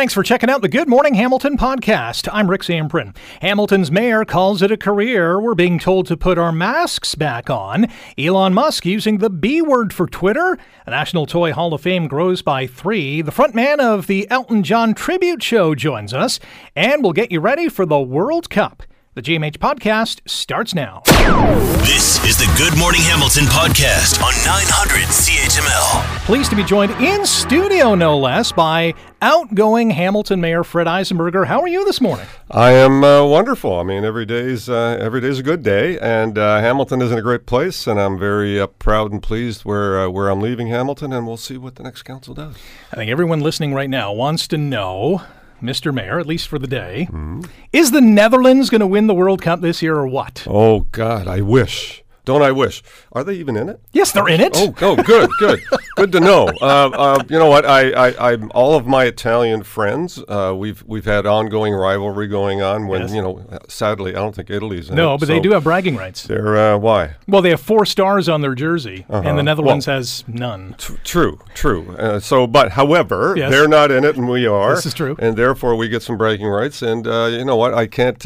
Thanks for checking out the Good Morning Hamilton podcast. I'm Rick Zamperin. Hamilton's mayor calls it a career. We're being told to put our masks back on. Elon Musk using the B word for Twitter. A National Toy Hall of Fame grows by three. The frontman of the Elton John tribute show joins us. And we'll get you ready for the World Cup. The GMH podcast starts now. This is the Good Morning Hamilton podcast on 900 CHML. Pleased to be joined in studio, no less, by outgoing Hamilton Mayor Fred Eisenberger. How are you this morning? I am uh, wonderful. I mean, every day's uh, every day's a good day, and uh, Hamilton is in a great place, and I'm very uh, proud and pleased where uh, where I'm leaving Hamilton, and we'll see what the next council does. I think everyone listening right now wants to know Mr. Mayor, at least for the day. Hmm? Is the Netherlands going to win the World Cup this year or what? Oh God, I wish. Don't I wish? Are they even in it? Yes, they're in it. Oh, oh, good, good, good to know. Uh, uh, you know what? I, I, I, all of my Italian friends, uh, we've we've had ongoing rivalry going on. When Yes. you know, sadly, I don't think Italy's in no, it, but they do have bragging rights. They're uh, why? Well, they have four stars on their jersey, and the Uh-huh. Netherlands Well- has none. T- True, true. Uh, so, but however, Yes. they're not in it, and we are. This is true. and therefore we get some bragging rights. And uh, you know what? I can't.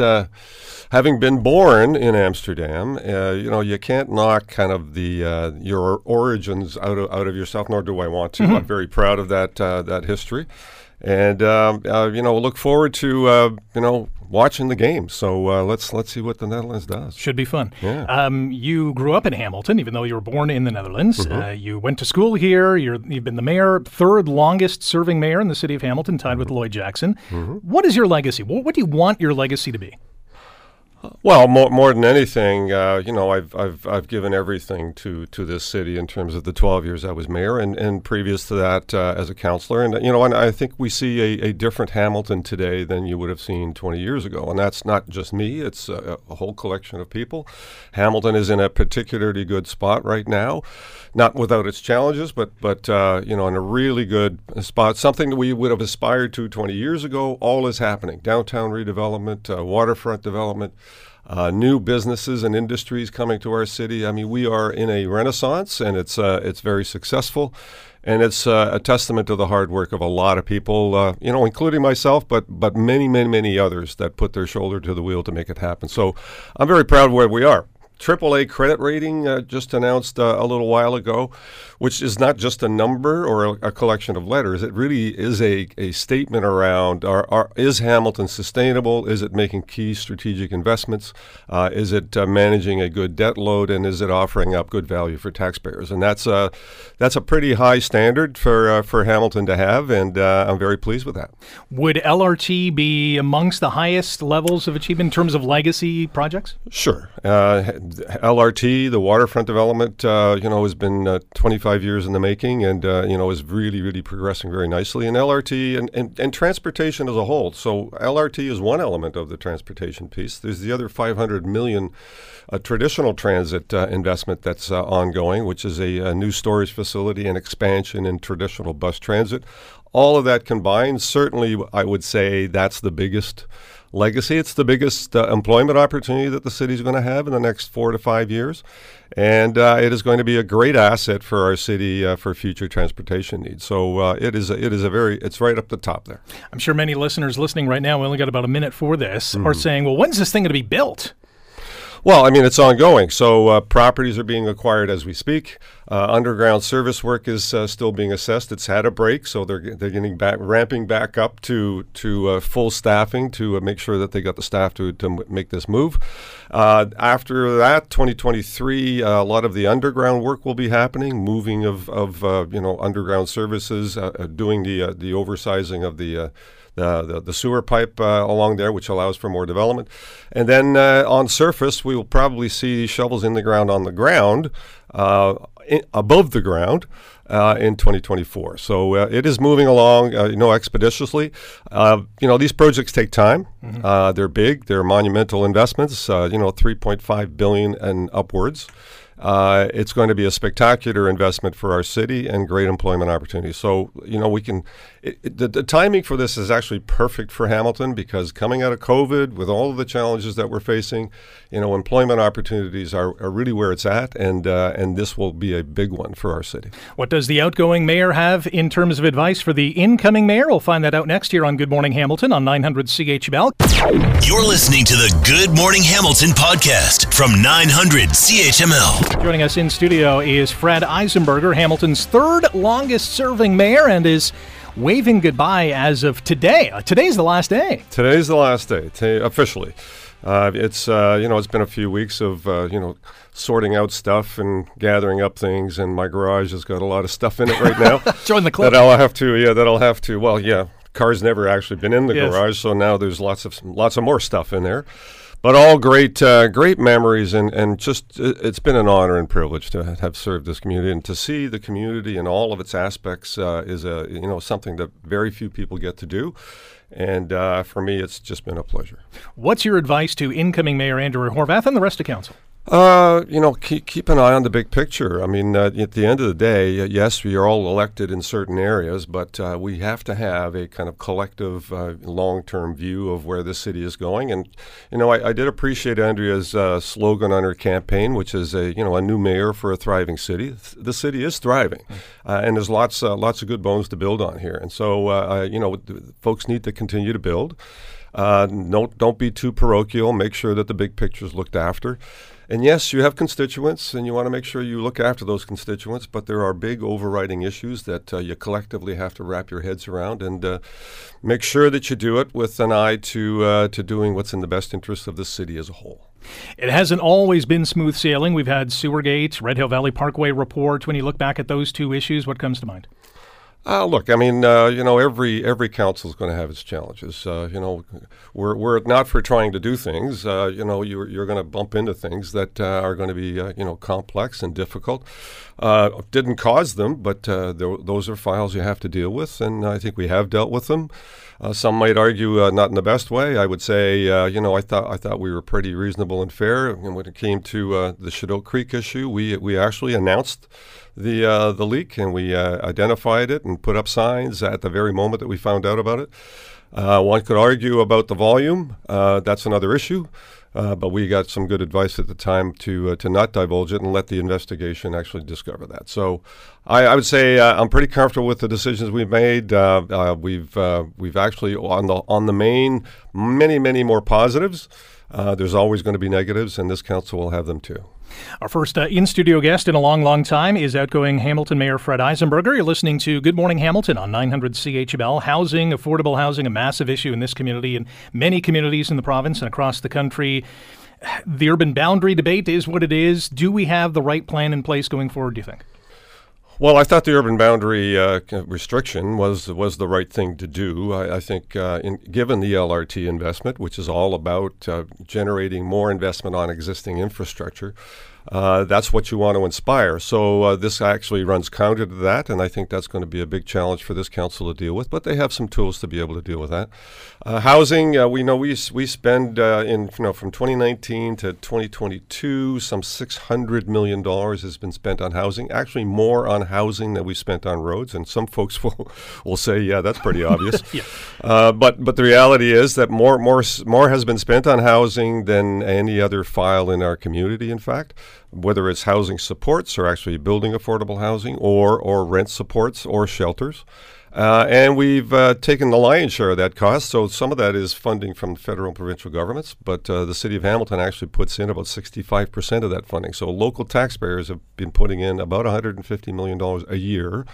Having been born in Amsterdam, uh, you know, you can't knock kind of the uh, your origins out of out of yourself. Nor do I want to. Mm-hmm. I'm very proud of that uh, that history, and um, uh, you know, look forward to uh, you know watching the game. So uh, let's let's see what the Netherlands does. Should be fun. Yeah. Um, you grew up in Hamilton, even though you were born in the Netherlands. Mm-hmm. Uh, you went to school here. You're, you've been the mayor, third longest serving mayor in the city of Hamilton, tied Mm-hmm. with Lloyd Jackson. What is your legacy? What, what do you want your legacy to be? Well, more, more than anything, uh, you know, I've, I've, I've given everything to, to this city in terms of the 12 years I was mayor and, and previous to that uh, as a councillor. And, you know, and I think we see a, a different Hamilton today than you would have seen 20 years ago. And that's not just me, it's a, a whole collection of people. Hamilton is in a particularly good spot right now, not without its challenges, but, but uh, you know, in a really good spot. Something that we would have aspired to 20 years ago, all is happening. Downtown redevelopment, uh, waterfront development uh, new businesses and industries coming to our city. I mean, we are in a renaissance, and it's uh, it's very successful, and it's uh, a testament to the hard work of a lot of people, uh, you know, including myself, but but many, many, many others that put their shoulder to the wheel to make it happen. So, I'm very proud of where we are. AAA credit rating uh, just announced uh, a little while ago, which is not just a number or a, a, collection of letters. It really is a, a statement around are, are, is Hamilton sustainable? Is it making key strategic investments? Uh, is it uh, managing a good debt load? And is it offering up good value for taxpayers? And that's a, that's a pretty high standard for, uh, for Hamilton to have, and uh, I'm very pleased with that. Would LRT be amongst the highest levels of achievement in terms of legacy projects? Sure. Uh, LRT, the waterfront development, uh, you know, has been 25 five years in the making, and uh, you know is really really progressing very nicely. And LRT and, and, and transportation as a whole. So LRT is one element of the transportation piece. There's the other 500 million uh, traditional transit uh, investment that's uh, ongoing, which is a, a new storage facility and expansion in traditional bus transit. All of that combined, certainly, I would say that's the biggest legacy. It's the biggest uh, employment opportunity that the city is going to have in the next four to five years. And uh, it is going to be a great asset for our city uh, for future transportation needs. So uh, it is a, it is a very it's right up the top there. I'm sure many listeners listening right now, we only got about a minute for this, are saying, well, when's this thing going to be built? Well, I mean, it's ongoing. So uh, properties are being acquired as we speak. Uh, underground service work is uh, still being assessed. It's had a break, so they're they're getting back, ramping back up to to uh, full staffing to uh, make sure that they got the staff to to make this move. Uh, after that, 2023, uh, a lot of the underground work will be happening, moving of of you know underground services, doing the the oversizing of the. The, the, the sewer pipe uh, along there, which allows for more development. And then uh, on surface, we will probably see shovels in the ground on the ground, uh, in, above the ground. Uh, in 2024, so uh, it is moving along, uh, you know, expeditiously. Uh, you know, these projects take time. Uh, they're big. They're monumental investments. Uh, you know, 3.5 billion and upwards. Uh, it's going to be a spectacular investment for our city and great employment opportunities. So, you know, we can, it, it, the, the, timing for this is actually perfect for Hamilton because coming out of COVID with all of the challenges that we're facing, you know, employment opportunities are, are really where it's at, and, uh, and this will be a big one for our city. What does the outgoing mayor have in terms of advice for the incoming mayor? We'll find that out next year on Good Morning Hamilton on 900 CHML. You're listening to the Good Morning Hamilton podcast from 900 CHML. Joining us in studio is Fred Eisenberger, Hamilton's third longest serving mayor, and is waving goodbye as of today. Uh, today's the last day. Today's the last day, t- officially. Uh, it's uh, you know it's been a few weeks of uh, you know sorting out stuff and gathering up things, and my garage has got a lot of stuff in it right now. Join the club. That I'll have to yeah that I'll have to well yeah cars never actually been in the yes. garage, so now there's lots of lots of more stuff in there. But all great, uh, great memories, and, and just it's been an honor and privilege to have served this community, and to see the community in all of its aspects uh, is a you know something that very few people get to do. And uh, for me, it's just been a pleasure. What's your advice to incoming Mayor Andrea Horwath and the rest of council? Uh, you know, keep, keep an eye on the big picture. I mean, uh, at the end of the day, yes, we are all elected in certain areas, but uh, we have to have a kind of collective, uh, long-term view of where the city is going. And you know, I, I did appreciate Andrea's uh, slogan on her campaign, which is a you know a new mayor for a thriving city. The city is thriving, mm. and there's lots lots of good bones to build on here. And so, you know, folks need to continue to build. Uh, don't don't be too parochial. Make sure that the big picture is looked after. And yes, you have constituents, and you want to make sure you look after those constituents. But there are big overriding issues that uh, you collectively have to wrap your heads around, and uh, make sure that you do it with an eye to uh, to doing what's in the best interest of the city as a whole. It hasn't always been smooth sailing. We've had Sewergate, Red Hill Valley Parkway report. When you look back at those two issues, what comes to mind? Uh, look, I mean, uh, you know, every every council is going to have its challenges. Uh, you know, we're, we're not for trying to do things. Uh, you know, you're, you're going to bump into things that uh, are going to be, uh, you know, complex and difficult. didn't cause them, but those are files you have to deal with, and I think we have dealt with them. some might argue not in the best way. I would say, you know, I thought I thought we were pretty reasonable and fair. And when it came to the Chedoke Creek issue, we we actually announced the uh, the leak, and we uh, identified it and put up signs at the very moment that we found out about it. Uh, one could argue about the volume. Uh, that's another issue. Uh, but we got some good advice at the time to uh, to not divulge it and let the investigation actually discover that. So, I, I would say I'm pretty comfortable with the decisions we've made. we've we've actually on the on the main many many more positives. there's always going to be negatives, and this council will have them too. Our first uh, in studio guest in a long, long time is outgoing Hamilton Mayor Fred Eisenberger. You're listening to Good Morning Hamilton on 900 CHML. Housing, affordable housing, a massive issue in this community and many communities in the province and across the country. The urban boundary debate is what it is. Do we have the right plan in place going forward, do you think? Well, I thought the urban boundary uh, restriction was was the right thing to do. I, I think, uh, in, given the LRT investment, which is all about uh, generating more investment on existing infrastructure, uh, that's what you want to inspire. So uh, this actually runs counter to that, and I think that's going to be a big challenge for this council to deal with. But they have some tools to be able to deal with that. Uh, housing, uh, we know we we spend uh, in you know from 2019 to 2022, some 600 million dollars has been spent on housing. Actually, more on housing than we spent on roads. And some folks will will say, yeah, that's pretty obvious. yeah. Uh, but but the reality is that more more more has been spent on housing than any other file in our community. In fact whether it's housing supports or actually building affordable housing or, or rent supports or shelters. Uh, and we've uh, taken the lion's share of that cost. So some of that is funding from federal and provincial governments, but uh, the city of Hamilton actually puts in about 65% of that funding. So local taxpayers have been putting in about $150 million a year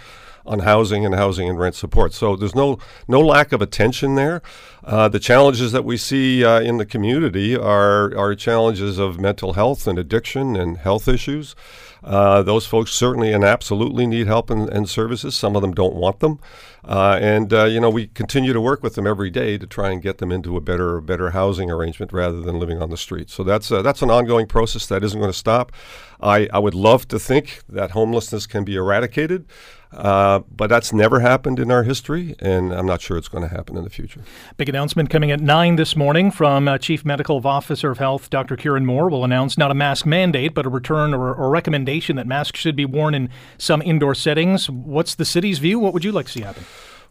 on housing and housing and rent support. So there's no no lack of attention there. Uh, the challenges that we see uh, in the community are are challenges of mental health and addiction and health issues. Uh, those folks certainly and absolutely need help and, and services. Some of them don't want them, uh, and uh, you know we continue to work with them every day to try and get them into a better better housing arrangement rather than living on the street. So that's uh, that's an ongoing process that isn't going to stop. I, I would love to think that homelessness can be eradicated. Uh, but that's never happened in our history, and I'm not sure it's going to happen in the future. Big announcement coming at 9 this morning from uh, Chief Medical Officer of Health, Dr. Kieran Moore, will announce not a mask mandate, but a return or, or recommendation that masks should be worn in some indoor settings. What's the city's view? What would you like to see happen?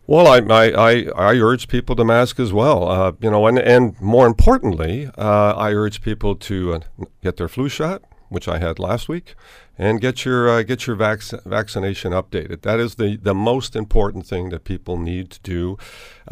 Well, I, I, I, I, urge people to mask as well. Uh, you know, and, and more importantly, uh, I urge people to uh, get their flu shot, which I had last week, and get your uh, get your vac- vaccination updated. That is the, the most important thing that people need to do.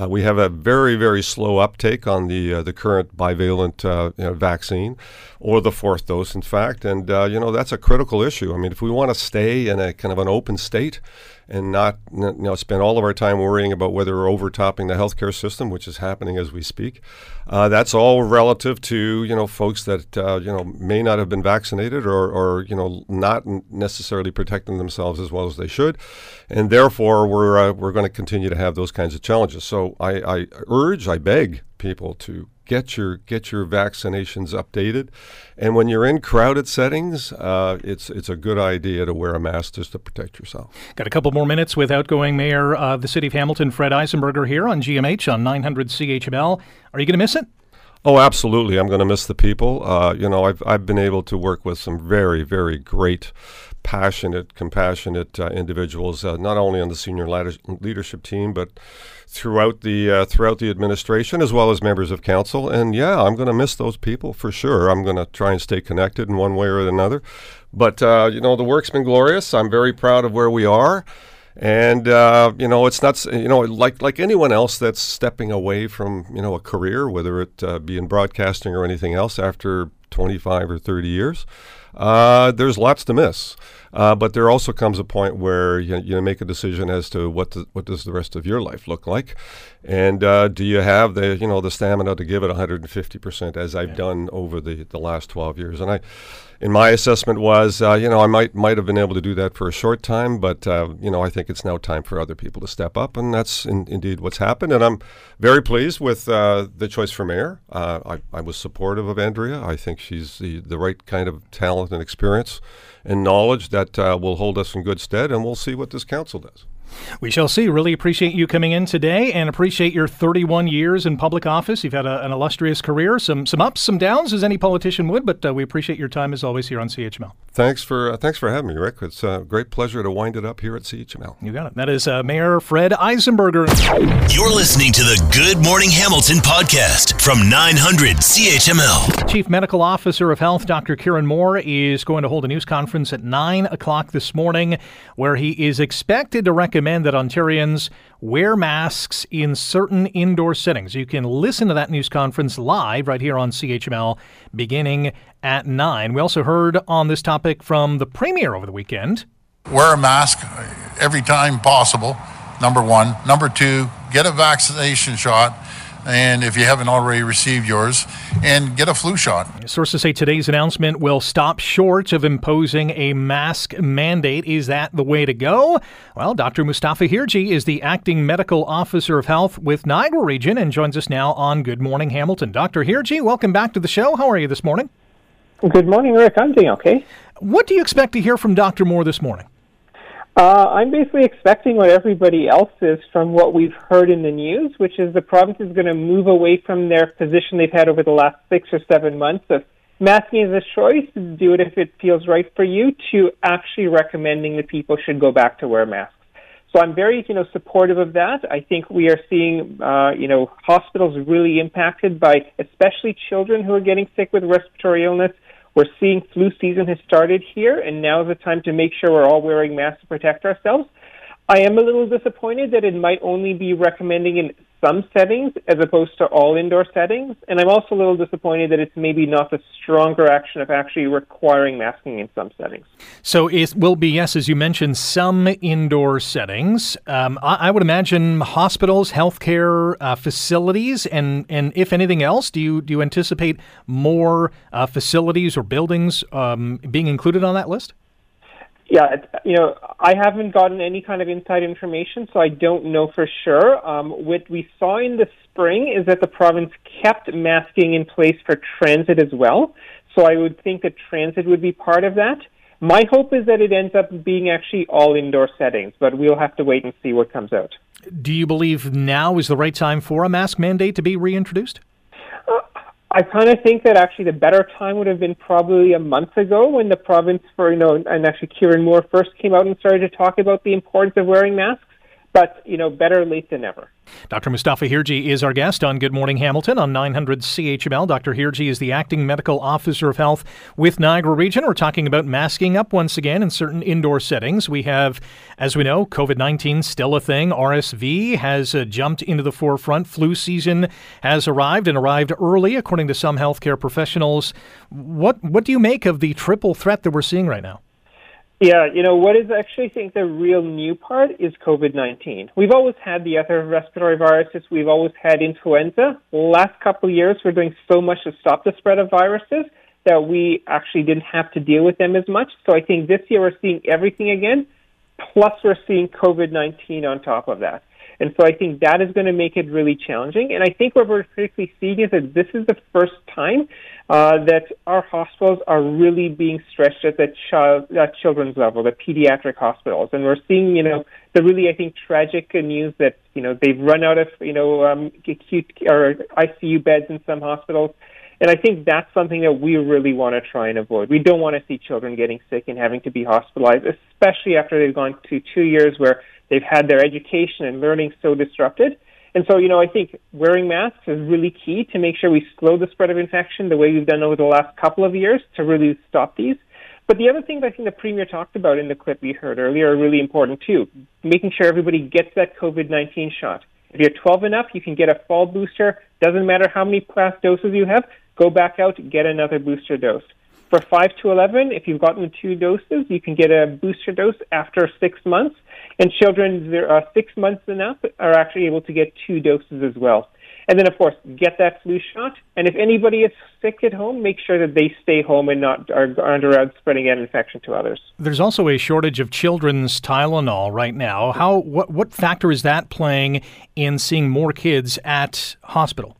Uh, we have a very very slow uptake on the uh, the current bivalent uh, you know, vaccine, or the fourth dose, in fact, and uh, you know that's a critical issue. I mean, if we want to stay in a kind of an open state and not you know spend all of our time worrying about whether we're overtopping the healthcare system, which is happening as we speak. Uh, that's all relative to you know folks that uh, you know may not have been vaccinated or, or you know not necessarily protecting themselves as well as they should, and therefore we're uh, we're going to continue to have those kinds of challenges. So I, I urge, I beg people to get your get your vaccinations updated. And when you're in crowded settings, uh, it's it's a good idea to wear a mask just to protect yourself. Got a couple more minutes with outgoing Mayor of the City of Hamilton, Fred Eisenberger, here on GMH on 900 CHML. Are you going to miss it? Oh, absolutely. I'm going to miss the people. Uh, you know, I've I've been able to work with some very very great passionate, compassionate uh, individuals, uh, not only on the senior leadership team, but throughout the uh, throughout the administration, as well as members of council. And yeah, I'm going to miss those people for sure. I'm going to try and stay connected in one way or another. But uh, you know, the work's been glorious. I'm very proud of where we are. And uh, you know, it's not you know like like anyone else that's stepping away from you know a career, whether it uh, be in broadcasting or anything else, after 25 or 30 years. Uh, there's lots to miss, uh, but there also comes a point where you, you make a decision as to what the, what does the rest of your life look like, and uh, do you have the you know the stamina to give it 150 percent as I've yeah. done over the, the last 12 years, and I in my assessment was, uh, you know, I might might have been able to do that for a short time, but uh, you know, I think it's now time for other people to step up, and that's in, indeed what's happened. And I'm very pleased with uh, the choice for mayor. Uh, I, I, was supportive of Andrea. I think she's the, the right kind of talent and experience and knowledge that uh, will hold us in good stead, and we'll see what this council does. We shall see. Really appreciate you coming in today and appreciate your 31 years in public office. You've had a, an illustrious career, some some ups, some downs, as any politician would, but uh, we appreciate your time as always here on CHML. Thanks for uh, thanks for having me, Rick. It's a great pleasure to wind it up here at CHML. You got it. That is uh, Mayor Fred Eisenberger. You're listening to the Good Morning Hamilton podcast from 900 CHML. Chief Medical Officer of Health, Dr. Kieran Moore, is going to hold a news conference at 9 o'clock this morning where he is expected to recommend recommend that Ontarians wear masks in certain indoor settings. You can listen to that news conference live right here on CHML beginning at 9. We also heard on this topic from the Premier over the weekend. Wear a mask every time possible, number one. Number two, get a vaccination shot and if you haven't already received yours, and get a flu shot. Sources say today's announcement will stop short of imposing a mask mandate. Is that the way to go? Well, Dr. Mustafa Hirji is the acting medical officer of health with Niagara Region and joins us now on Good Morning Hamilton. Dr. Hirji, welcome back to the show. How are you this morning? Good morning, Rick. I'm doing okay. What do you expect to hear from Dr. Moore this morning? Uh, I'm basically expecting what everybody else is from what we've heard in the news, which is the province is going to move away from their position they've had over the last six or seven months of masking as a choice, do it if it feels right for you, to actually recommending that people should go back to wear masks. So I'm very, you know, supportive of that. I think we are seeing, uh, you know, hospitals really impacted by especially children who are getting sick with respiratory illness we're seeing flu season has started here, and now is the time to make sure we're all wearing masks to protect ourselves. I am a little disappointed that it might only be recommending in some settings as opposed to all indoor settings. And I'm also a little disappointed that it's maybe not the stronger action of actually requiring masking in some settings. So it will be, yes, as you mentioned, some indoor settings. Um, I, I, would imagine hospitals, healthcare uh, facilities, and, and if anything else, do you, do you anticipate more uh, facilities or buildings um, being included on that list? Yeah, you know, I haven't gotten any kind of inside information, so I don't know for sure. Um, what we saw in the spring is that the province kept masking in place for transit as well. So I would think that transit would be part of that. My hope is that it ends up being actually all indoor settings, but we'll have to wait and see what comes out. Do you believe now is the right time for a mask mandate to be reintroduced? I kind of think that actually the better time would have been probably a month ago when the province, for you know, and actually Kieran Moore first came out and started to talk about the importance of wearing masks. But you know, better late than never. Dr. Mustafa Hirji is our guest on Good Morning Hamilton on 900 CHML. Dr. Hirji is the acting medical officer of health with Niagara Region. We're talking about masking up once again in certain indoor settings. We have, as we know, COVID 19 still a thing. RSV has uh, jumped into the forefront. Flu season has arrived and arrived early, according to some healthcare professionals. What, what do you make of the triple threat that we're seeing right now? Yeah, you know, what is actually, I think, the real new part is COVID 19. We've always had the other respiratory viruses, we've always had influenza. last couple of years, we're doing so much to stop the spread of viruses that we actually didn't have to deal with them as much. So I think this year we're seeing everything again, plus we're seeing COVID 19 on top of that. And so I think that is going to make it really challenging. And I think what we're particularly seeing is that this is the first time uh, that our hospitals are really being stretched at the child, at children's level, the pediatric hospitals. And we're seeing, you know, the really, I think, tragic news that, you know, they've run out of, you know, um, acute or ICU beds in some hospitals. And I think that's something that we really want to try and avoid. We don't want to see children getting sick and having to be hospitalized, especially after they've gone to two years where They've had their education and learning so disrupted. And so, you know, I think wearing masks is really key to make sure we slow the spread of infection the way we've done over the last couple of years to really stop these. But the other things I think the Premier talked about in the clip we heard earlier are really important too. Making sure everybody gets that COVID 19 shot. If you're 12 enough, you can get a fall booster. Doesn't matter how many past doses you have, go back out, get another booster dose. For 5 to 11, if you've gotten two doses, you can get a booster dose after six months. And children that are six months and up are actually able to get two doses as well. And then, of course, get that flu shot. And if anybody is sick at home, make sure that they stay home and not are, aren't around spreading that infection to others. There's also a shortage of children's Tylenol right now. How what what factor is that playing in seeing more kids at hospital?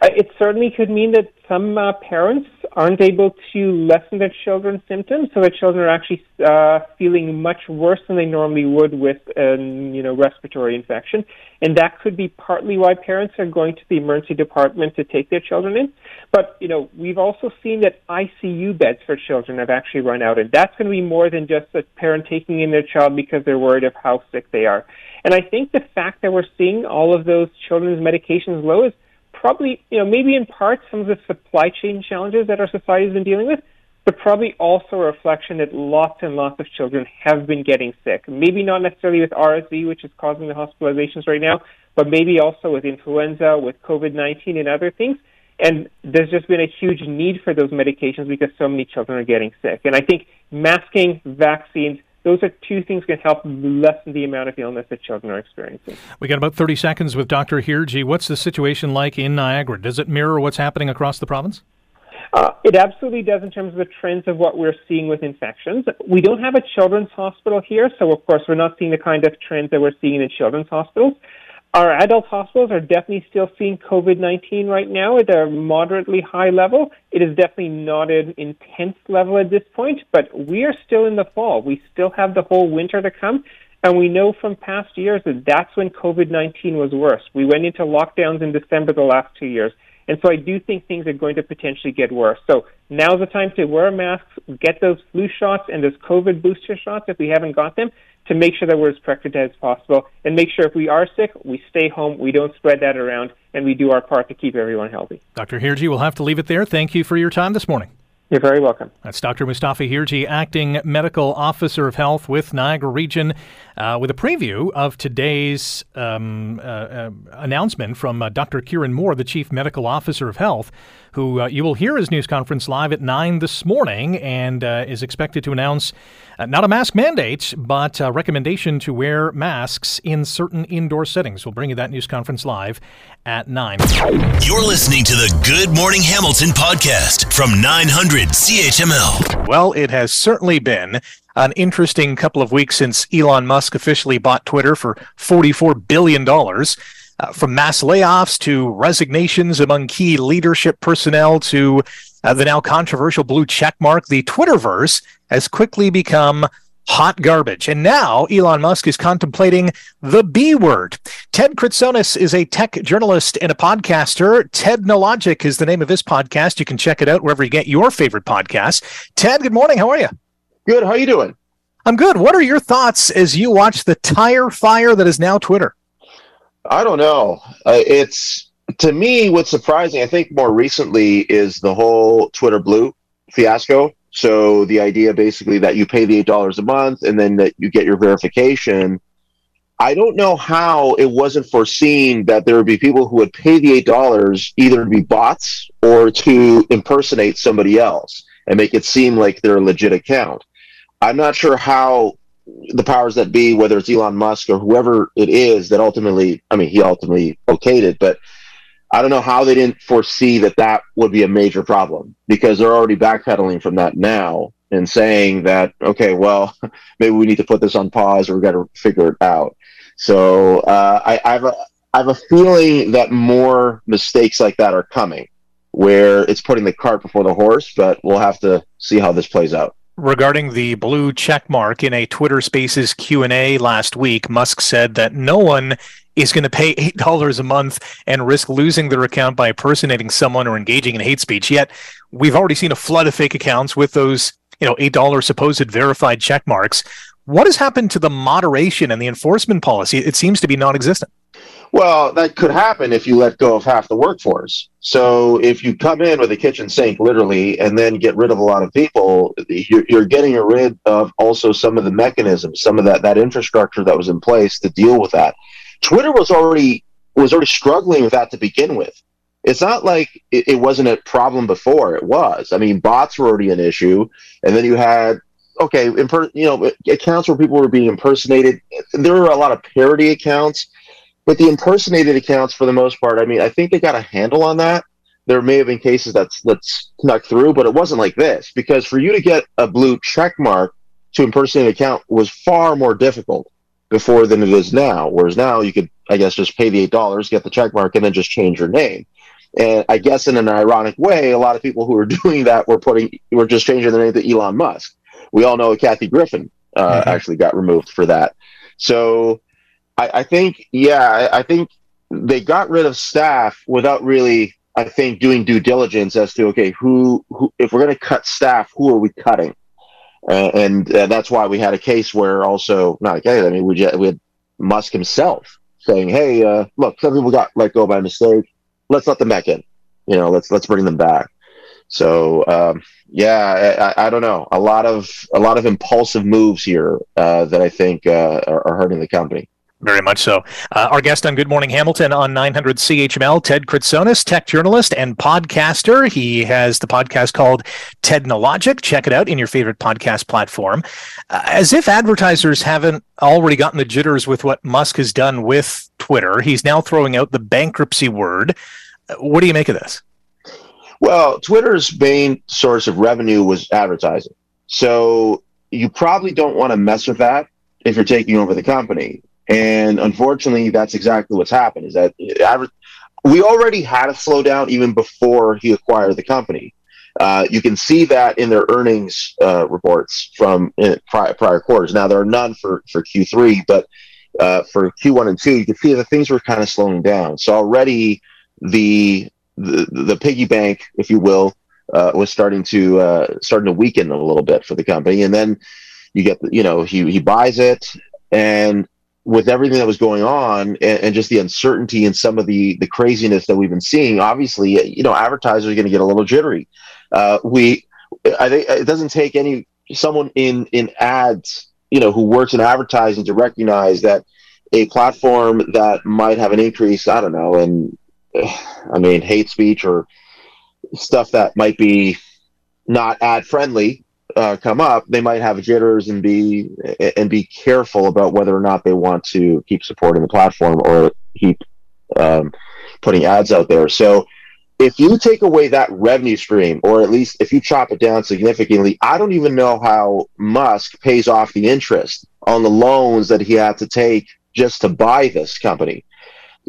Uh, it certainly could mean that some uh, parents aren't able to lessen their children's symptoms, so the children are actually uh, feeling much worse than they normally would with, um, you know, respiratory infection, and that could be partly why parents are going to the emergency department to take their children in. But you know, we've also seen that ICU beds for children have actually run out, and that's going to be more than just a parent taking in their child because they're worried of how sick they are. And I think the fact that we're seeing all of those children's medications low is probably, you know, maybe in part some of the supply chain challenges that our society has been dealing with, but probably also a reflection that lots and lots of children have been getting sick. Maybe not necessarily with RSV, which is causing the hospitalizations right now, but maybe also with influenza, with COVID 19, and other things. And there's just been a huge need for those medications because so many children are getting sick. And I think masking, vaccines, those are two things that can help lessen the amount of illness that children are experiencing. We got about 30 seconds with Dr. Hirji. What's the situation like in Niagara? Does it mirror what's happening across the province? Uh, it absolutely does in terms of the trends of what we're seeing with infections. We don't have a children's hospital here, so of course we're not seeing the kind of trends that we're seeing in children's hospitals. Our adult hospitals are definitely still seeing COVID 19 right now at a moderately high level. It is definitely not an intense level at this point, but we are still in the fall. We still have the whole winter to come. And we know from past years that that's when COVID 19 was worse. We went into lockdowns in December the last two years. And so I do think things are going to potentially get worse. So now's the time to wear masks, get those flu shots and those COVID booster shots if we haven't got them, to make sure that we're as protected as possible and make sure if we are sick, we stay home, we don't spread that around, and we do our part to keep everyone healthy. Dr. Hirji, we'll have to leave it there. Thank you for your time this morning. You're very welcome. That's Dr. Mustafa Hirji, Acting Medical Officer of Health with Niagara Region, uh, with a preview of today's um, uh, uh, announcement from uh, Dr. Kieran Moore, the Chief Medical Officer of Health, who uh, you will hear his news conference live at 9 this morning and uh, is expected to announce not a mask mandate, but a recommendation to wear masks in certain indoor settings. We'll bring you that news conference live at 9. You're listening to the Good Morning Hamilton podcast from 900 CHML. Well, it has certainly been an interesting couple of weeks since Elon Musk officially bought Twitter for $44 billion. uh, from mass layoffs to resignations among key leadership personnel to uh, the now controversial blue checkmark, the Twitterverse has quickly become hot garbage. And now Elon Musk is contemplating the B word. Ted Kritsonis is a tech journalist and a podcaster. Ted Tednologic is the name of his podcast. You can check it out wherever you get your favorite podcasts. Ted, good morning. How are you? Good. How are you doing? I'm good. What are your thoughts as you watch the tire fire that is now Twitter? I don't know. Uh, it's to me what's surprising. I think more recently is the whole Twitter Blue fiasco. So the idea basically that you pay the eight dollars a month and then that you get your verification. I don't know how it wasn't foreseen that there would be people who would pay the eight dollars either to be bots or to impersonate somebody else and make it seem like they're a legit account. I'm not sure how the powers that be, whether it's Elon Musk or whoever it is that ultimately, I mean, he ultimately okayed it, but I don't know how they didn't foresee that that would be a major problem because they're already backpedaling from that now and saying that okay, well, maybe we need to put this on pause or we got to figure it out. So uh, I, I, have a I have a feeling that more mistakes like that are coming, where it's putting the cart before the horse. But we'll have to see how this plays out regarding the blue check mark in a Twitter Spaces Q&A last week, Musk said that no one is going to pay $8 a month and risk losing their account by impersonating someone or engaging in hate speech. Yet, we've already seen a flood of fake accounts with those, you know, $8 supposed verified check marks. What has happened to the moderation and the enforcement policy? It seems to be non-existent. Well, that could happen if you let go of half the workforce. So if you come in with a kitchen sink, literally, and then get rid of a lot of people, you're, you're getting rid of also some of the mechanisms, some of that that infrastructure that was in place to deal with that. Twitter was already was already struggling with that to begin with. It's not like it, it wasn't a problem before. It was. I mean, bots were already an issue, and then you had okay, imper- you know, accounts where people were being impersonated. There were a lot of parody accounts, but the impersonated accounts, for the most part, I mean, I think they got a handle on that. There may have been cases that's that snuck through, but it wasn't like this because for you to get a blue check mark to impersonate an account was far more difficult before than it is now. Whereas now you could, I guess, just pay the eight dollars, get the check mark, and then just change your name. And I guess in an ironic way, a lot of people who were doing that were putting were just changing their name to Elon Musk. We all know Kathy Griffin uh, mm-hmm. actually got removed for that. So I, I think, yeah, I, I think they got rid of staff without really, I think, doing due diligence as to okay, who, who if we're going to cut staff, who are we cutting? Uh, and uh, that's why we had a case where also not a case. I mean, we just, we had Musk himself saying, "Hey, uh, look, some people got let go by mistake. Let's let them back in. You know, let's let's bring them back." So um, yeah, I, I, don't know. A lot of a lot of impulsive moves here uh, that I think uh, are, are hurting the company. Very much so. Uh, our guest on Good Morning Hamilton on 900 CHML, Ted Kritsonis, tech journalist and podcaster. He has the podcast called Tednologic. Check it out in your favorite podcast platform. Uh, as if advertisers haven't already gotten the jitters with what Musk has done with Twitter, he's now throwing out the bankruptcy word. Uh, what do you make of this? Well, Twitter's main source of revenue was advertising. So you probably don't want to mess with that if you're taking over the company. And unfortunately, that's exactly what's happened. Is that we already had a slowdown even before he acquired the company. Uh, you can see that in their earnings uh, reports from uh, prior, prior, quarters. Now there are none for for Q3, but uh, for Q1 and two, you can see that things were kind of slowing down. So already the the, the piggy bank, if you will, uh, was starting to starting to weaken a little bit for the company. And then you get you know he he buys it and with everything that was going on and, and, just the uncertainty and some of the the craziness that we've been seeing, obviously, you know, advertisers are going to get a little jittery. Uh, we, I think it doesn't take any someone in in ads, you know, who works in advertising to recognize that a platform that might have an increase, I don't know, and I mean, hate speech or stuff that might be not ad friendly uh, come up, they might have jitters and be and be careful about whether or not they want to keep supporting the platform or keep um, putting ads out there. So if you take away that revenue stream, or at least if you chop it down significantly, I don't even know how Musk pays off the interest on the loans that he had to take just to buy this company.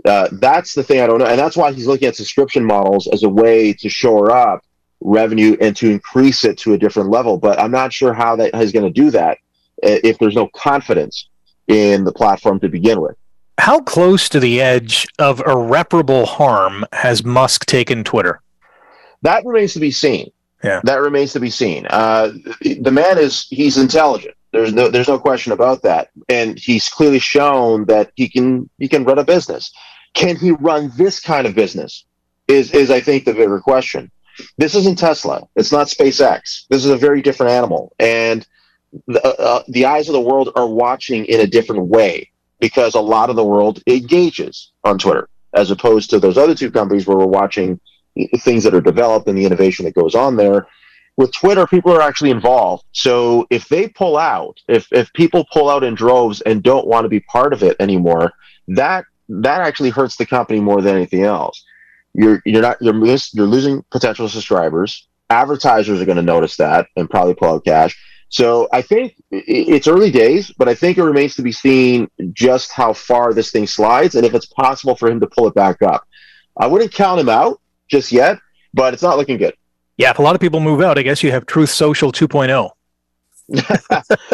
Uh, that's the thing I don't know, and that's why he's looking at subscription models as a way to shore up revenue and to increase it to a different level. But I'm not sure how that is going to do that if there's no confidence in the platform to begin with. How close to the edge of irreparable harm has Musk taken Twitter? That remains to be seen. Yeah, that remains to be seen. Uh, the man is he's intelligent. There's no there's no question about that, and he's clearly shown that he can he can run a business. Can he run this kind of business? Is is I think the bigger question. This isn't Tesla. It's not SpaceX. This is a very different animal, and the, uh, uh, the eyes of the world are watching in a different way because a lot of the world engages on Twitter as opposed to those other two companies where we're watching things that are developed and the innovation that goes on there. With Twitter, people are actually involved. So if they pull out, if if people pull out in droves and don't want to be part of it anymore, that that actually hurts the company more than anything else. You're you're not you're you're losing potential subscribers. Advertisers are going to notice that and probably pull out cash. So I think it's early days, but I think it remains to be seen just how far this thing slides and if it's possible for him to pull it back up. I wouldn't count him out just yet, but it's not looking good. Yeah, if a lot of people move out, I guess you have Truth Social 2.0.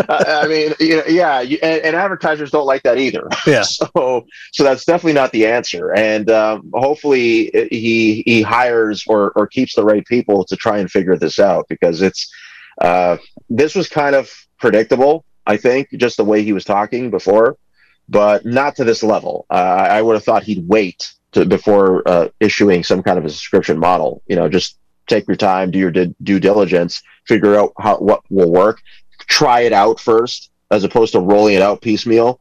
I mean, you know, yeah, you, and, and, advertisers don't like that either. Yeah. so, so that's definitely not the answer. And um, hopefully, he he hires or or keeps the right people to try and figure this out because it's uh, this was kind of predictable. I think just the way he was talking before, but not to this level. Uh, I would have thought he'd wait to, before uh, issuing some kind of a subscription model. You know, just take your time, do your due, due diligence, figure out how what will work, try it out first, as opposed to rolling it out piecemeal,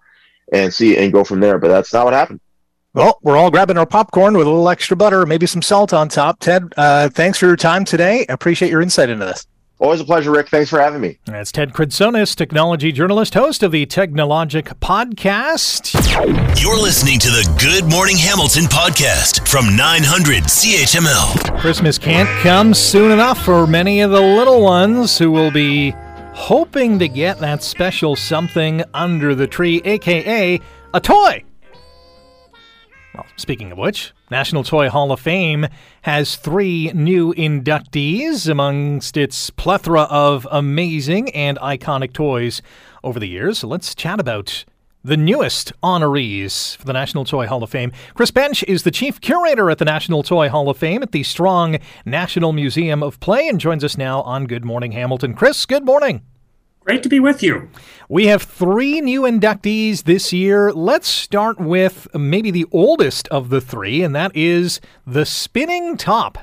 and see and go from there. But that's not what happened. Well, we're all grabbing our popcorn with a little extra butter, maybe some salt on top. Ted, uh, thanks for your time today. I appreciate your insight into this. Always a pleasure, Rick. Thanks for having me. That's Ted Kritsonis, technology journalist, host of the Technologic podcast. You're listening to the Good Morning Hamilton podcast from 900 CHML. Christmas can't come soon enough for many of the little ones who will be hoping to get that special something under the tree, aka a toy. Well, speaking of which, National Toy Hall of Fame has three new inductees amongst its plethora of amazing and iconic toys over the years. So let's chat about the newest honorees for the National Toy Hall of Fame. Chris Bensch is the chief curator at the National Toy Hall of Fame at the Strong National Museum of Play and joins us now on Good Morning Hamilton. Chris, good morning. Great to be with you. We have three new inductees this year. Let's start with maybe the oldest of the three, and that is the spinning top.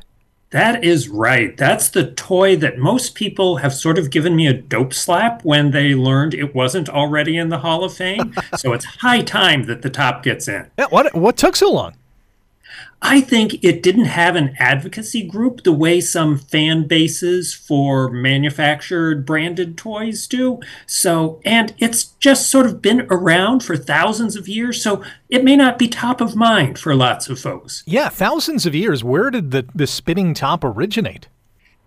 That is right. That's the toy that most people have sort of given me a dope slap when they learned it wasn't already in the Hall of Fame. so it's high time that the top gets in. Yeah, what what took so long? I think it didn't have an advocacy group the way some fan bases for manufactured branded toys do. So, and it's just sort of been around for thousands of years. So it may not be top of mind for lots of folks. Yeah, thousands of years. Where did the, the spinning top originate?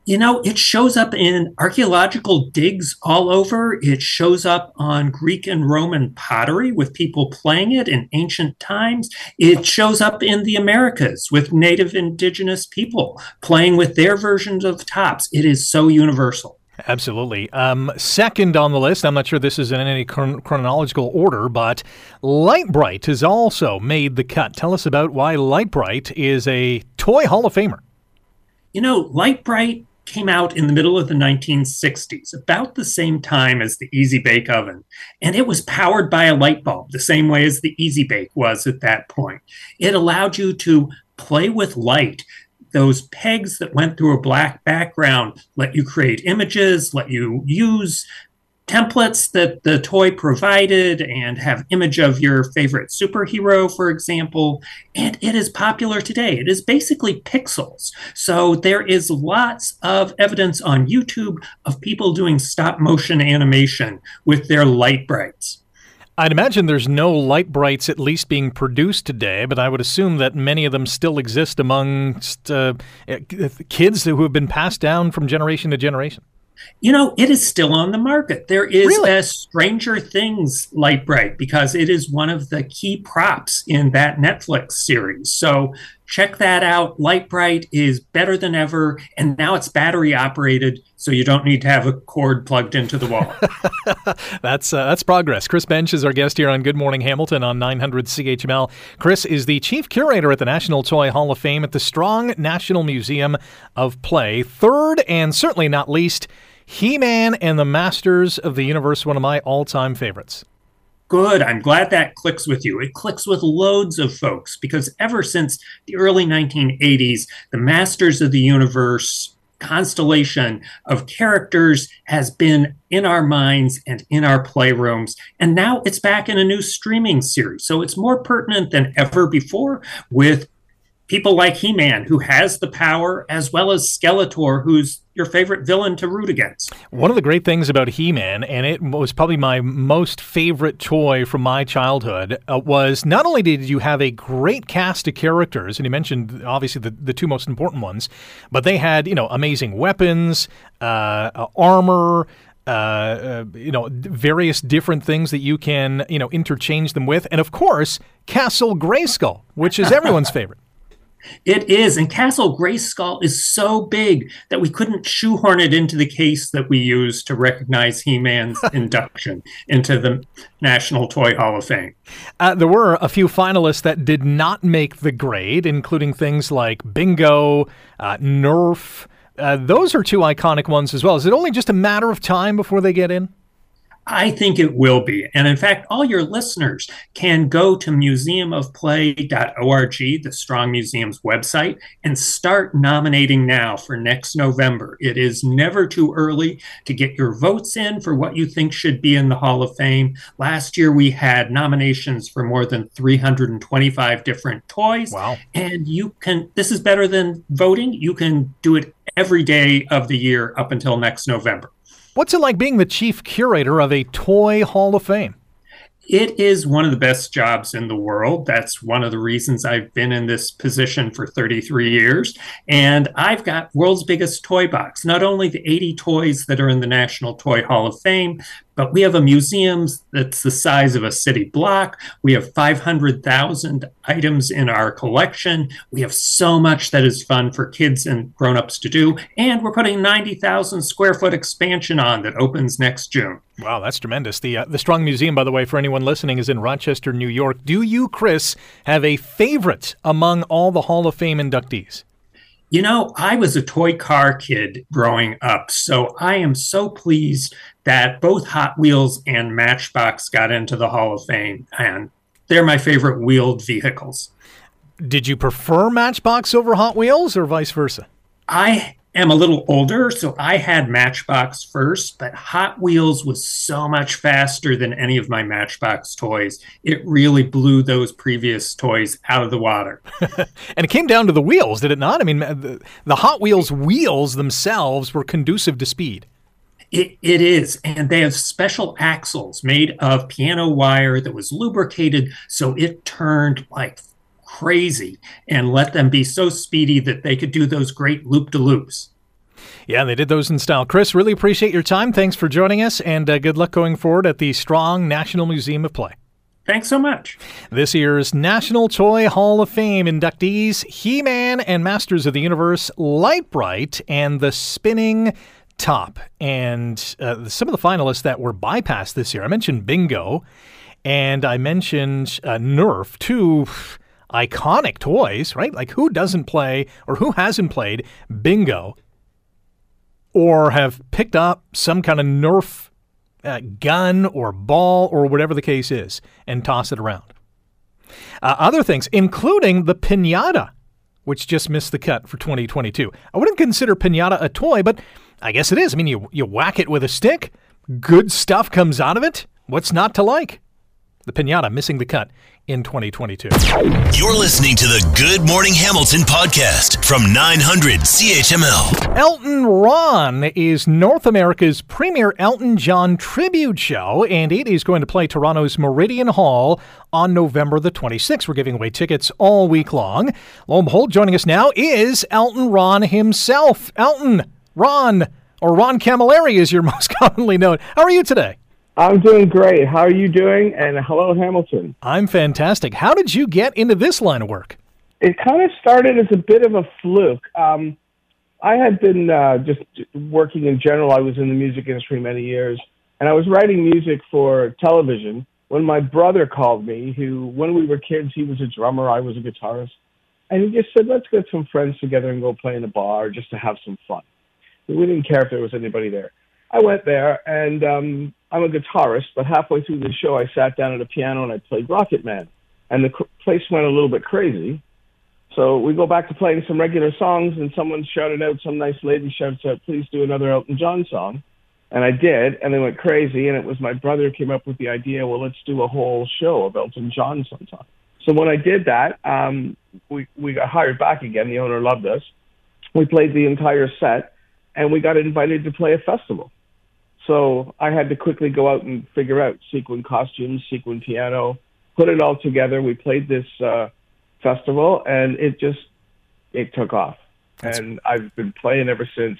You know, it shows up in archaeological digs all over. It shows up on Greek and Roman pottery with people playing it in ancient times. It shows up in the Americas with native indigenous people playing with their versions of tops. It is so universal. Absolutely. Um, second on the list, I'm not sure this is in any chron- chronological order, but Lite-Brite has also made the cut. Tell us about why Lite-Brite is a toy Hall of Famer. You know, Lite-Brite came out in the middle of the 1960s, about the same time as the Easy Bake Oven. And it was powered by a light bulb, the same way as the Easy Bake was at that point. It allowed you to play with light. Those pegs that went through a black background let you create images, let you use templates that the toy provided and have image of your favorite superhero for example and it is popular today. It is basically pixels. So there is lots of evidence on youtube of people doing stop motion animation with their Lite-Brites. I'd imagine there's no Lite-Brites at least being produced today, but I would assume that many of them still exist amongst uh, kids who have been passed down from generation to generation. You know, it is still on the market. There is Really? a Stranger Things Lite-Brite because it is one of the key props in that Netflix series. So check that out. Lite-Brite is better than ever, and now it's battery operated, so you don't need to have a cord plugged into the wall. That's uh, that's progress. Chris Bensch is our guest here on Good Morning Hamilton on 900 CHML. Chris is the chief curator at the National Toy Hall of Fame at the Strong National Museum of Play. Third, and certainly not least, He-Man and the Masters of the Universe, one of my all-time favorites. Good. I'm glad that clicks with you. It clicks with loads of folks because ever since the early 1980s, the Masters of the Universe constellation of characters has been in our minds and in our playrooms. And now it's back in a new streaming series. So it's more pertinent than ever before with people like He Man, who has the power, as well as Skeletor, who's your favorite villain to root against. One of the great things about He-Man, and it was probably my most favorite toy from my childhood, uh, was not only did you have a great cast of characters, and you mentioned obviously the, the two most important ones, but they had you know amazing weapons, uh, uh, armor. Uh, uh, you know, various different things that you can, you know, interchange them with, and of course, Castle Grayskull, which is everyone's favorite. It is, and Castle Grayskull is so big that we couldn't shoehorn it into the case that we used to recognize He-Man's induction into the National Toy Hall of Fame. Uh, there were a few finalists that did not make the grade, including things like Bingo, uh, Nerf. Uh, those are two iconic ones as well. Is it only just a matter of time before they get in? I think it will be. And in fact, all your listeners can go to museumofplay.org, the Strong Museum's website, and start nominating now for next November. It is never too early to get your votes in for what you think should be in the Hall of Fame. Last year, we had nominations for more than 325 different toys. Wow. And you can, this is better than voting. You can do it every day of the year up until next November. What's it like being the chief curator of a toy Hall of Fame? It is one of the best jobs in the world. That's one of the reasons I've been in this position for 33 years. And I've got world's biggest toy box, not only the 80 toys that are in the National Toy Hall of Fame, but we have a museum that's the size of a city block. We have 500,000 items in our collection. We have so much that is fun for kids and grown-ups to do. And we're putting 90,000 square foot expansion on that opens next June. Wow, that's tremendous. The uh, the Strong Museum, by the way, for anyone listening, is in Rochester, New York. Do you, Chris, have a favorite among all the Hall of Fame inductees? You know, I was a toy car kid growing up, so I am so pleased that both Hot Wheels and Matchbox got into the Hall of Fame, and they're my favorite wheeled vehicles. Did you prefer Matchbox over Hot Wheels, or vice versa? I am a little older, so I had Matchbox first, but Hot Wheels was so much faster than any of my Matchbox toys. It really blew those previous toys out of the water. And it came down to the wheels, did it not? I mean, the, the Hot Wheels wheels themselves were conducive to speed. It, it is. And they have special axles made of piano wire that was lubricated so it turned like crazy and let them be so speedy that they could do those great loop de loops. Yeah, they did those in style. Chris, really appreciate your time. Thanks for joining us, and uh, good luck going forward at the Strong National Museum of Play. Thanks so much. This year's National Toy Hall of Fame inductees He Man and Masters of the Universe, Lite-Brite, and the Spinning Top. And uh, some of the finalists that were bypassed this year, I mentioned Bingo, and I mentioned uh, Nerf, two iconic toys, right? Like who doesn't play or who hasn't played Bingo or have picked up some kind of Nerf uh, gun or ball or whatever the case is and toss it around. Uh, other things, including the pinata, which just missed the cut for 2022. I wouldn't consider pinata a toy, but I guess it is. I mean, you, you whack it with a stick, good stuff comes out of it. What's not to like? The pinata missing the cut in 2022. You're listening to the Good Morning Hamilton podcast from 900 CHML. Elton Ron is North America's premier Elton John tribute show, and it is going to play Toronto's Meridian Hall on November the 26th. We're giving away tickets all week long. Lo and behold, joining us now is Elton Ron himself. Elton, Ron, or Ron Camilleri, as you're most commonly known. How are you today? I'm doing great. How are you doing? And hello, Hamilton. I'm fantastic. How did you get into this line of work? It kind of started as a bit of a fluke. Um, I had been uh, just working in general. I was in the music industry many years, and I was writing music for television when my brother called me, who, when we were kids, he was a drummer, I was a guitarist. And he just said, let's get some friends together and go play in a bar just to have some fun. We didn't care if there was anybody there. I went there, and um, I'm a guitarist, but halfway through the show, I sat down at a piano and I played Rocket Man. And the cr- place went a little bit crazy. So we go back to playing some regular songs, and someone shouted out, some nice lady shouts out, please do another Elton John song. And I did, and they went crazy. And it was my brother came up with the idea, well, let's do a whole show of Elton John sometime. So when I did that, um, we, we got hired back again. The owner loved us. We played the entire set, and we got invited to play a festival. So I had to quickly go out and figure out sequin costumes, sequin piano, put it all together. We played this uh, festival, and it just it took off. That's and I've been playing ever since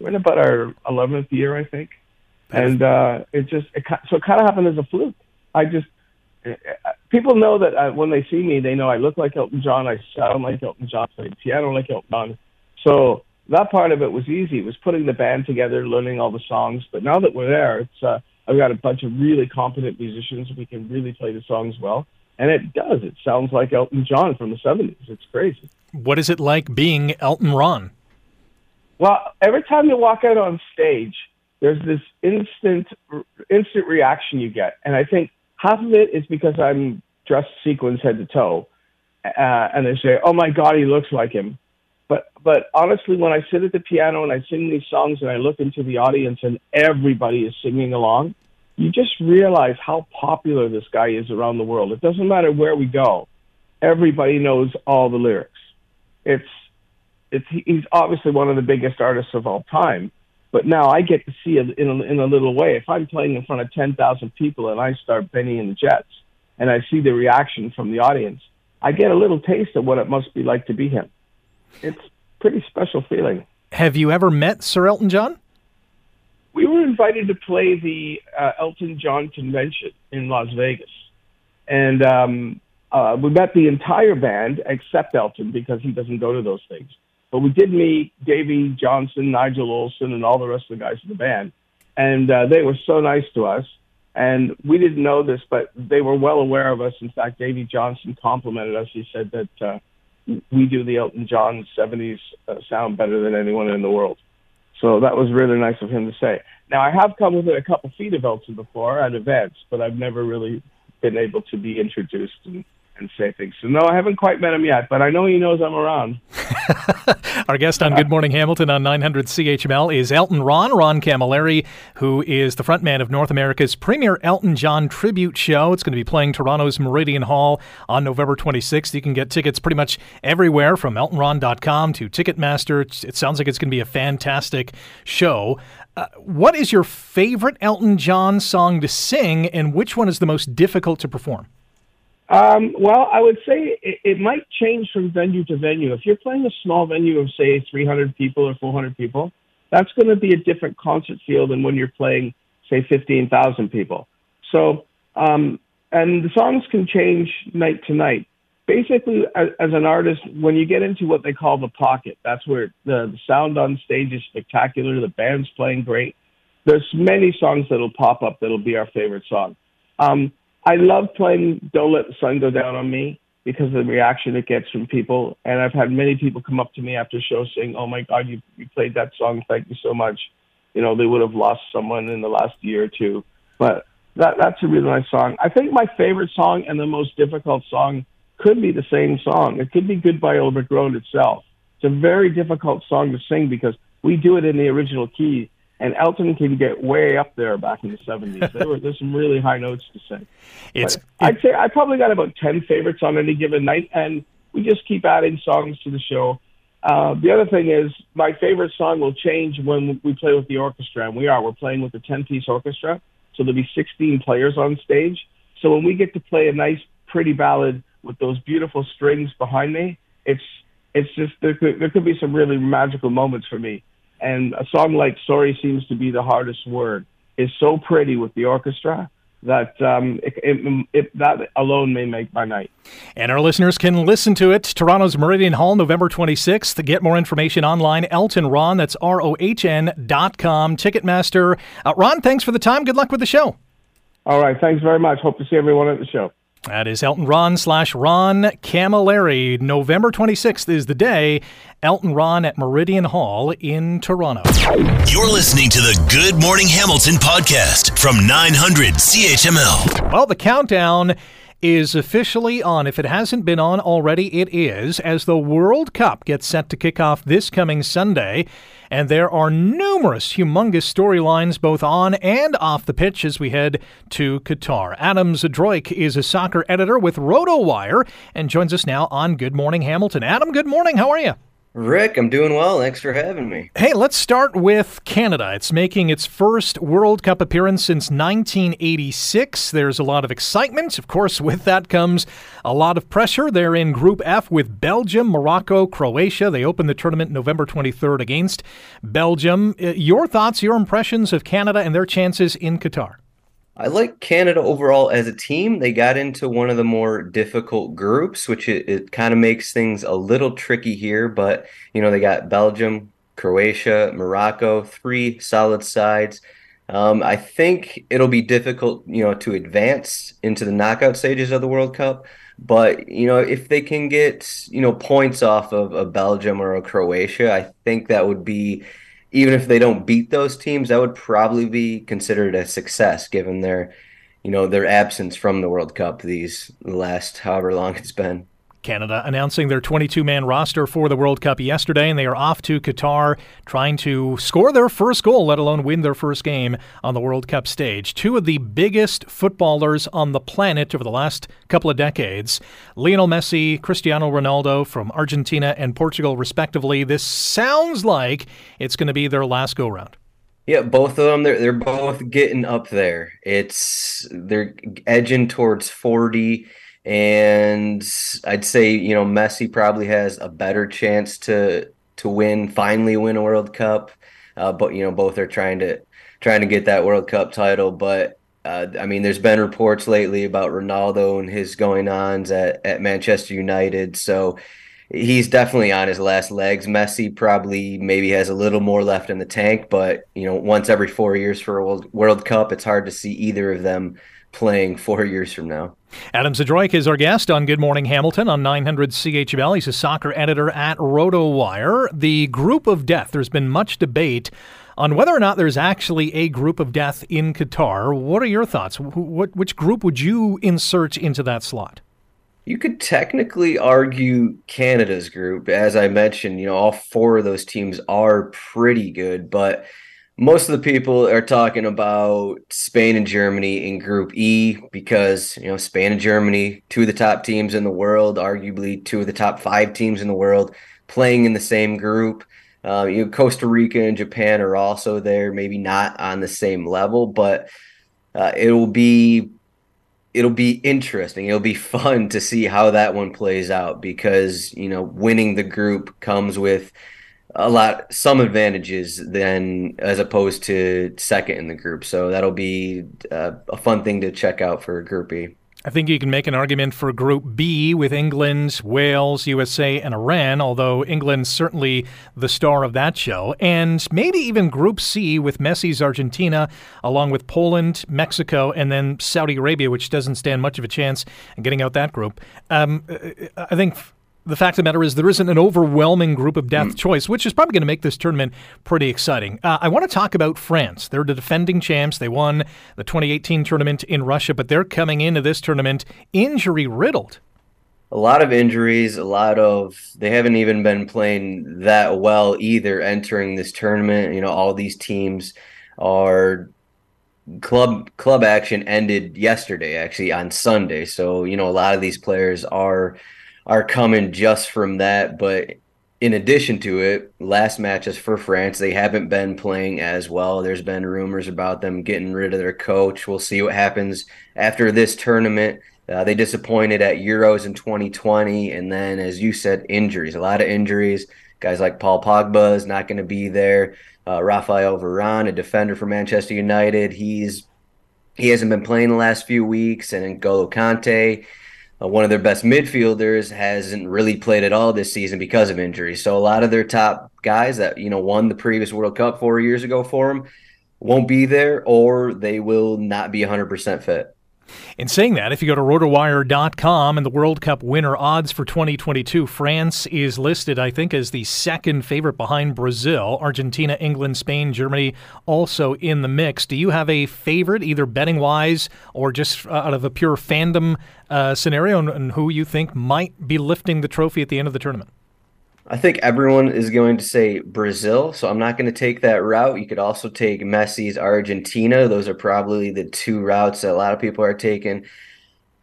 we're in about our 11th year, I think. And uh, it just, it, so it kind of happened as a fluke. I just, uh, people know that uh, when they see me, they know I look like Elton John, I sound like Elton John, I play piano like Elton John. So that part of it was easy. It was putting the band together, learning all the songs. But now that we're there, it's, uh, I've got a bunch of really competent musicians. We can really play the songs well. And it does. It sounds like Elton John from the 70s. It's crazy. What is it like being Elton Ron? Well, every time you walk out on stage, there's this instant instant reaction you get, and I think half of it is because I'm dressed sequins head to toe, uh, and they say, "Oh my God, he looks like him." But but honestly, when I sit at the piano and I sing these songs and I look into the audience and everybody is singing along, you just realize how popular this guy is around the world. It doesn't matter where we go, everybody knows all the lyrics. It's it's he's obviously one of the biggest artists of all time. But now I get to see it in a, in a little way. If I'm playing in front of 10,000 people and I start Bennie and the Jets and I see the reaction from the audience, I get a little taste of what it must be like to be him. It's pretty special feeling. Have you ever met Sir Elton John? We were invited to play the uh, Elton John convention in Las Vegas. And um, uh, we met the entire band except Elton because he doesn't go to those things. But we did meet Davey Johnstone, Nigel Olsson, and all the rest of the guys in the band, and uh, they were so nice to us. And we didn't know this, but they were well aware of us. In fact, Davey Johnstone complimented us. He said that uh, we do the Elton John 70s uh, sound better than anyone in the world. So that was really nice of him to say. Now, I have come within a couple feet of Elton before at events, but I've never really been able to be introduced and and say things. So no, I haven't quite met him yet, but I know he knows I'm around. Our guest on Good Morning Hamilton on 900 CHML is Elton Ron, Ron Camilleri, who is the frontman of North America's premier Elton John tribute show. It's going to be playing Toronto's Meridian Hall on November 26th. You can get tickets pretty much everywhere from eltonron.com to Ticketmaster. It sounds like it's going to be a fantastic show. Uh, what is your favorite Elton John song to sing, and which one is the most difficult to perform? Um, well, I would say it, it might change from venue to venue. If you're playing a small venue of, say, 300 people or 400 people, that's going to be a different concert feel than when you're playing, say, 15,000 people. So, um, and the songs can change night to night. Basically, as, as an artist, when you get into what they call the pocket, that's where the, the sound on stage is spectacular. The band's playing great. There's many songs that'll pop up that'll be our favorite song. Um, I love playing Don't Let the Sun Go Down on Me because of the reaction it gets from people. And I've had many people come up to me after shows saying, Oh my God, you, you played that song. Thank you so much. You know, they would have lost someone in the last year or two. But that, that's a really nice song. I think my favorite song and the most difficult song could be the same song. It could be Goodbye Overgrown itself. It's a very difficult song to sing because we do it in the original key and Elton can get way up there back in the 70s. There were, there's some really high notes to sing. It's, it, I'd say I probably got about 10 favorites on any given night, and we just keep adding songs to the show. Uh, the other thing is, my favorite song will change when we play with the orchestra, and we are. We're playing with a 10 piece orchestra, so there'll be 16 players on stage. So when we get to play a nice, pretty ballad with those beautiful strings behind me, it's it's just there could, there could be some really magical moments for me And a song like "Sorry" seems to be the hardest word. Is so pretty with the orchestra that um, it, it, it, that alone may make my night. And our listeners can listen to it. Toronto's Meridian Hall, November 26th. Get more information online, Elton Ron, that's R O H N dot com, Ticketmaster. Uh, Ron, thanks for the time. Good luck with the show. All right. Thanks very much. Hope to see everyone at the show. That is Elton Ron slash Ron Camilleri. November 26th is the day. Elton Ron at Meridian Hall in Toronto. You're listening to the Good Morning Hamilton podcast from 900 CHML. Well, the countdown is officially on. If it hasn't been on already, it is, as the World Cup gets set to kick off this coming Sunday. And there are numerous humongous storylines both on and off the pitch as we head to Qatar. Adam Zdroik is a soccer editor with RotoWire and joins us now on Good Morning Hamilton. Adam, good morning. How are you? Rick, I'm doing well. Thanks for having me. Hey, let's start with Canada. It's making its first World Cup appearance since 1986. There's a lot of excitement. Of course, with that comes a lot of pressure. They're in Group F with Belgium, Morocco, Croatia. They open the tournament November 23rd against Belgium. Uh, your thoughts, your impressions of Canada and their chances in Qatar? I like Canada overall as a team. They got into one of the more difficult groups, which it, it kind of makes things a little tricky here. But, you know, they got Belgium, Croatia, Morocco, three solid sides. Um, I think it'll be difficult, you know, to advance into the knockout stages of the World Cup. But, you know, if they can get, you know, points off of a Belgium or a Croatia, I think that would be even if they don't beat those teams, that would probably be considered a success given their, you know, their absence from the World Cup these last however long it's been. Canada announcing their 22 man roster for the World Cup yesterday, and they are off to Qatar trying to score their first goal, let alone win their first game on the World Cup stage. Two of the biggest footballers on the planet over the last couple of decades Lionel Messi, Cristiano Ronaldo from Argentina and Portugal, respectively. This sounds like it's going to be their last go round. Yeah, both of them they're they're both getting up there. It's they're edging towards 40 and I'd say you know Messi probably has a better chance to to win finally win a World Cup, uh, but you know both are trying to trying to get that World Cup title. But uh, I mean, there's been reports lately about Ronaldo and his going ons at at Manchester United, so he's definitely on his last legs. Messi probably maybe has a little more left in the tank, but you know once every four years for a World, World Cup, it's hard to see either of them playing four years from now. Adam Zdroik is our guest on Good Morning Hamilton on 900 CHML. He's a soccer editor at RotoWire. The group of death, there's been much debate on whether or not there's actually a group of death in Qatar. What are your thoughts? What, which group would you insert into that slot? You could technically argue Canada's group. As I mentioned, you know, all four of those teams are pretty good, but most of the people are talking about Spain and Germany in Group E because you know Spain and Germany, two of the top teams in the world, arguably two of the top five teams in the world, playing in the same group. Uh, you know, Costa Rica and Japan are also there, maybe not on the same level, but uh, it will be it'll be interesting. It'll be fun to see how that one plays out because you know winning the group comes with a lot some advantages than as opposed to second in the group. So that'll be uh, a fun thing to check out for Group B. I think you can make an argument for Group B with England, Wales, USA, and Iran, although England's certainly the star of that show. And maybe even Group C with Messi's Argentina, along with Poland, Mexico, and then Saudi Arabia, which doesn't stand much of a chance in getting out that group. Um, I think the fact of the matter is there isn't an overwhelming group of death mm. choice, which is probably going to make this tournament pretty exciting. Uh, I want to talk about France. They're the defending champs. They won the 2018 tournament in Russia, but they're coming into this tournament injury riddled. A lot of injuries, a lot of they haven't even been playing that well either entering this tournament. You know, all these teams are club club action ended yesterday actually on Sunday. So, you know, a lot of these players are are coming just from that. But in addition to it, last matches for France, they haven't been playing as well. There's been rumors about them getting rid of their coach. We'll see what happens after this tournament. Uh, they disappointed at Euros in 2020, and then, as you said, injuries. A lot of injuries. Guys like Paul Pogba is not going to be there. Uh, Rafael Varane, a defender for Manchester United, he's he hasn't been playing the last few weeks, and N'Golo Kante, uh, one of their best midfielders, hasn't really played at all this season because of injury. So a lot of their top guys that you know won the previous World Cup four years ago for them won't be there, or they will not be 100% fit. In saying that, if you go to rotowire.com and the World Cup winner odds for 2022, France is listed, I think, as the second favorite behind Brazil. Argentina, England, Spain, Germany also in the mix. Do you have a favorite, either betting wise or just uh, out of a pure fandom uh, scenario, and, and who you think might be lifting the trophy at the end of the tournament? I think everyone is going to say Brazil, so I'm not going to take that route. You could also take Messi's Argentina. Those are probably the two routes that a lot of people are taking.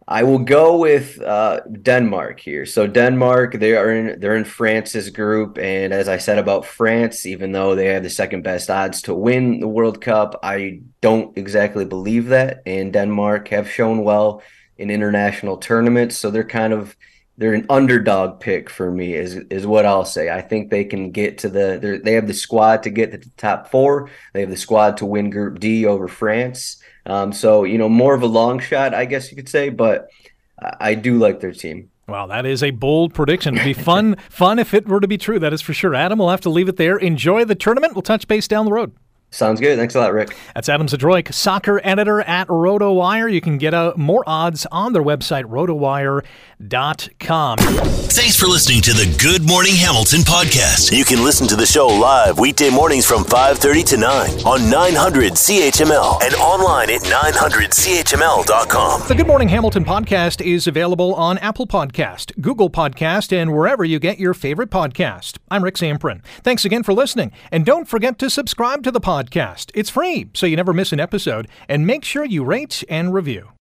I will go with uh, Denmark here. So Denmark, they are in they're in France's group, and as I said about France, even though they have the second best odds to win the World Cup, I don't exactly believe that. And Denmark have shown well in international tournaments, so they're kind of they're an underdog pick for me is is what I'll say. I think they can get to the they have the squad to get to the top four. They have the squad to win Group D over France. Um, so you know more of a long shot, I guess you could say, but I do like their team. Wow, that is a bold prediction. It'd be fun, fun if it were to be true. That is for sure. Adam, we'll have to leave it there. Enjoy the tournament. We'll touch base down the road. Sounds good. Thanks a lot, Rick. That's Adam Zdroik, soccer editor at RotoWire. You can get uh, more odds on their website, rotowire.com. Thanks for listening to the Good Morning Hamilton podcast. You can listen to the show live weekday mornings from 5.30 to 9 on 900 CHML and online at 900CHML.com. The Good Morning Hamilton podcast is available on Apple Podcast, Google Podcast, and wherever you get your favorite podcast. I'm Rick Zamperin. Thanks again for listening, and don't forget to subscribe to the podcast podcast. It's free, so you never miss an episode, and make sure you rate and review.